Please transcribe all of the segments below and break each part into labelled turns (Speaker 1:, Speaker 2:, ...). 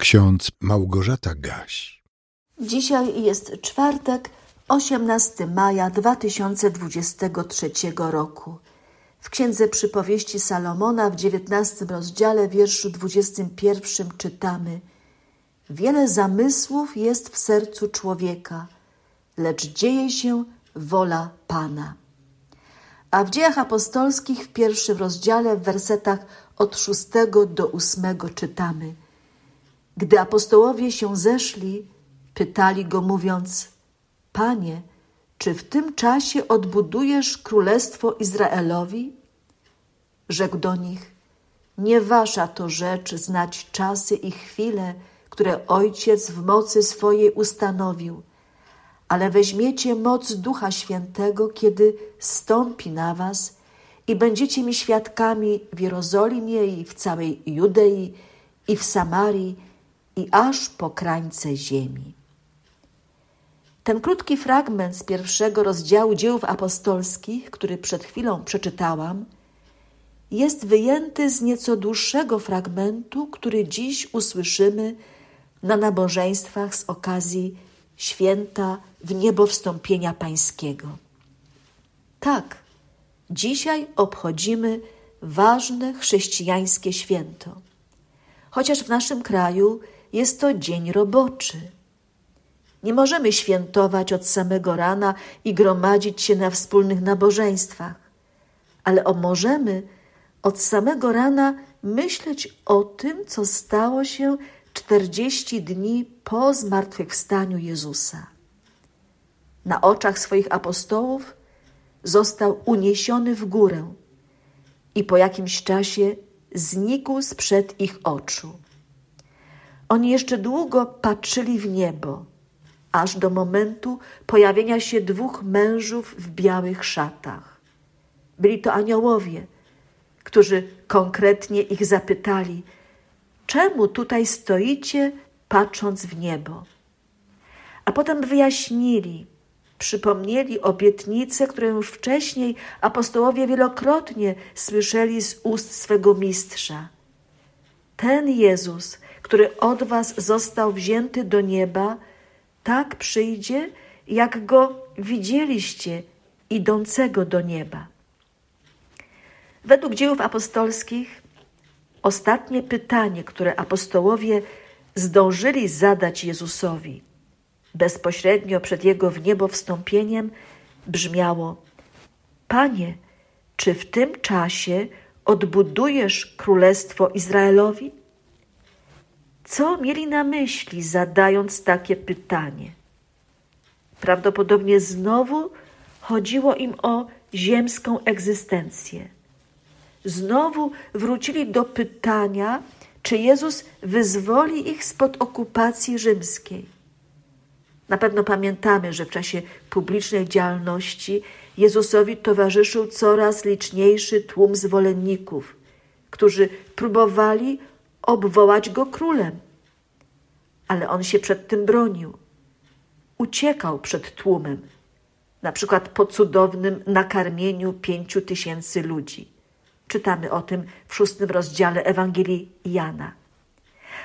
Speaker 1: Ksiądz Małgorzata Gaś.
Speaker 2: Dzisiaj jest czwartek, 18 maja 2023 roku. W Księdze Przypowieści Salomona w 19 rozdziale, wierszu 21 czytamy Wiele zamysłów jest w sercu człowieka, lecz dzieje się wola Pana. A w dziejach apostolskich w pierwszym rozdziale w wersetach od 6 do 8 czytamy – gdy apostołowie się zeszli, pytali go, mówiąc: Panie, czy w tym czasie odbudujesz królestwo Izraelowi? Rzekł do nich: Nie wasza to rzecz znać czasy i chwile, które Ojciec w mocy swojej ustanowił, ale weźmiecie moc Ducha Świętego, kiedy stąpi na was i będziecie mi świadkami w Jerozolimie i w całej Judei i w Samarii i aż po krańce ziemi. Ten krótki fragment z pierwszego rozdziału dziełów apostolskich, który przed chwilą przeczytałam, jest wyjęty z nieco dłuższego fragmentu, który dziś usłyszymy na nabożeństwach z okazji święta w niebo wstąpienia Pańskiego. Tak, dzisiaj obchodzimy ważne chrześcijańskie święto. Chociaż w naszym kraju jest to dzień roboczy. Nie możemy świętować od samego rana i gromadzić się na wspólnych nabożeństwach, ale możemy od samego rana myśleć o tym, co stało się czterdzieści dni po zmartwychwstaniu Jezusa. Na oczach swoich apostołów został uniesiony w górę i po jakimś czasie znikł sprzed ich oczu. Oni jeszcze długo patrzyli w niebo, aż do momentu pojawienia się dwóch mężów w białych szatach. Byli to aniołowie, którzy konkretnie ich zapytali: Czemu tutaj stoicie, patrząc w niebo? A potem wyjaśnili, przypomnieli obietnice, które już wcześniej apostołowie wielokrotnie słyszeli z ust swego mistrza. Ten Jezus, który od was został wzięty do nieba, tak przyjdzie, jak go widzieliście idącego do nieba. Według dziejów apostolskich ostatnie pytanie, które apostołowie zdążyli zadać Jezusowi bezpośrednio przed jego w niebo wstąpieniem, brzmiało: Panie, czy w tym czasie odbudujesz królestwo Izraelowi? Co mieli na myśli, zadając takie pytanie? Prawdopodobnie znowu chodziło im o ziemską egzystencję. Znowu wrócili do pytania, czy Jezus wyzwoli ich spod okupacji rzymskiej. Na pewno pamiętamy, że w czasie publicznej działalności Jezusowi towarzyszył coraz liczniejszy tłum zwolenników, którzy próbowali obwołać go królem. Ale on się przed tym bronił. Uciekał przed tłumem, na przykład po cudownym nakarmieniu pięciu tysięcy ludzi. Czytamy o tym w szóstym rozdziale Ewangelii Jana.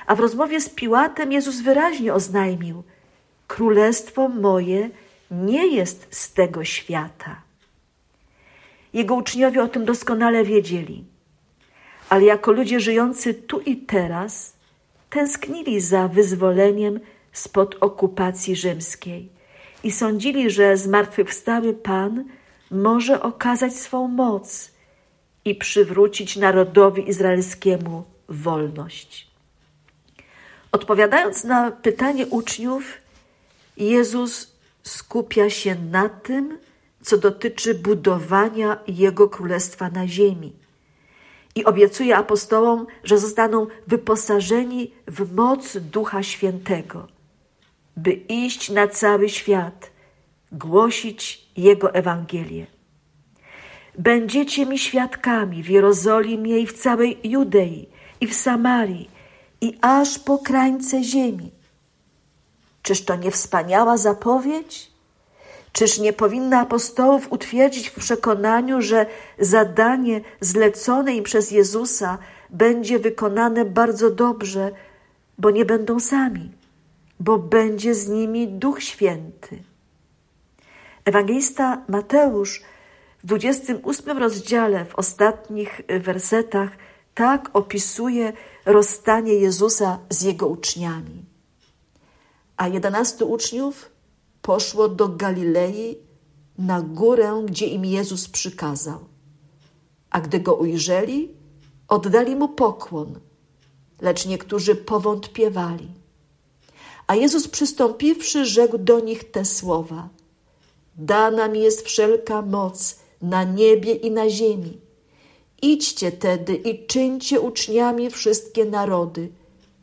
Speaker 2: A w rozmowie z Piłatem Jezus wyraźnie oznajmił: Królestwo moje nie jest z tego świata. Jego uczniowie o tym doskonale wiedzieli ale jako ludzie żyjący tu i teraz tęsknili za wyzwoleniem spod okupacji rzymskiej i sądzili, że zmartwychwstały Pan może okazać swą moc i przywrócić narodowi izraelskiemu wolność. Odpowiadając na pytanie uczniów, Jezus skupia się na tym, co dotyczy budowania Jego Królestwa na ziemi i obiecuje apostołom, że zostaną wyposażeni w moc Ducha Świętego, by iść na cały świat, głosić Jego Ewangelię. Będziecie mi świadkami w Jerozolimie i w całej Judei i w Samarii i aż po krańce ziemi. Czyż to nie wspaniała zapowiedź? Czyż nie powinna apostołów utwierdzić w przekonaniu, że zadanie zlecone im przez Jezusa będzie wykonane bardzo dobrze, bo nie będą sami, bo będzie z nimi Duch Święty. Ewangelista Mateusz w 28 rozdziale, w ostatnich wersetach, tak opisuje rozstanie Jezusa z jego uczniami. A jedenastu uczniów poszło do Galilei na górę, gdzie im Jezus przykazał. A gdy go ujrzeli, oddali mu pokłon, lecz niektórzy powątpiewali. A Jezus przystąpiwszy, rzekł do nich te słowa: Dana mi jest wszelka moc na niebie i na ziemi. Idźcie tedy i czyńcie uczniami wszystkie narody,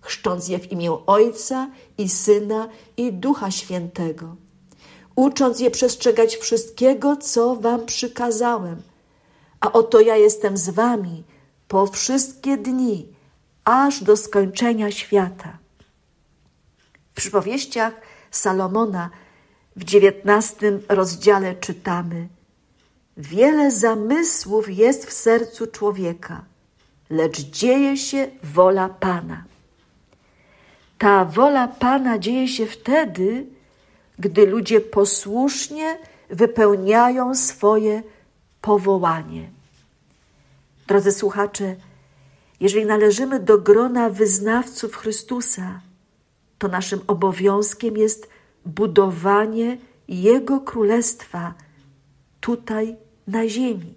Speaker 2: chrzcząc je w imię Ojca i Syna i Ducha Świętego, ucząc je przestrzegać wszystkiego, co wam przykazałem. A oto ja jestem z wami po wszystkie dni, aż do skończenia świata. W przypowieściach Salomona w dziewiętnastym rozdziale czytamy: Wiele zamysłów jest w sercu człowieka, lecz dzieje się wola Pana. Ta wola Pana dzieje się wtedy, gdy ludzie posłusznie wypełniają swoje powołanie. Drodzy słuchacze, jeżeli należymy do grona wyznawców Chrystusa, to naszym obowiązkiem jest budowanie Jego Królestwa tutaj na ziemi.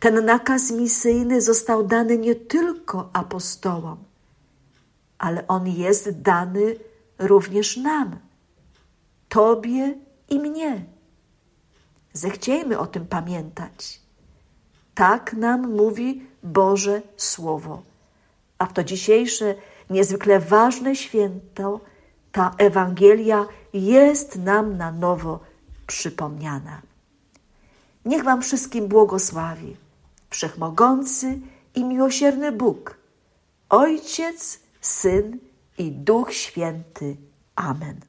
Speaker 2: Ten nakaz misyjny został dany nie tylko apostołom, ale on jest dany również nam, Tobie i mnie. Zechciejmy o tym pamiętać. Tak nam mówi Boże Słowo. A w to dzisiejsze, niezwykle ważne święto, ta Ewangelia jest nam na nowo przypomniana. Niech Wam wszystkim błogosławi Wszechmogący i miłosierny Bóg, Ojciec, Syn i Duch Święty. Amen.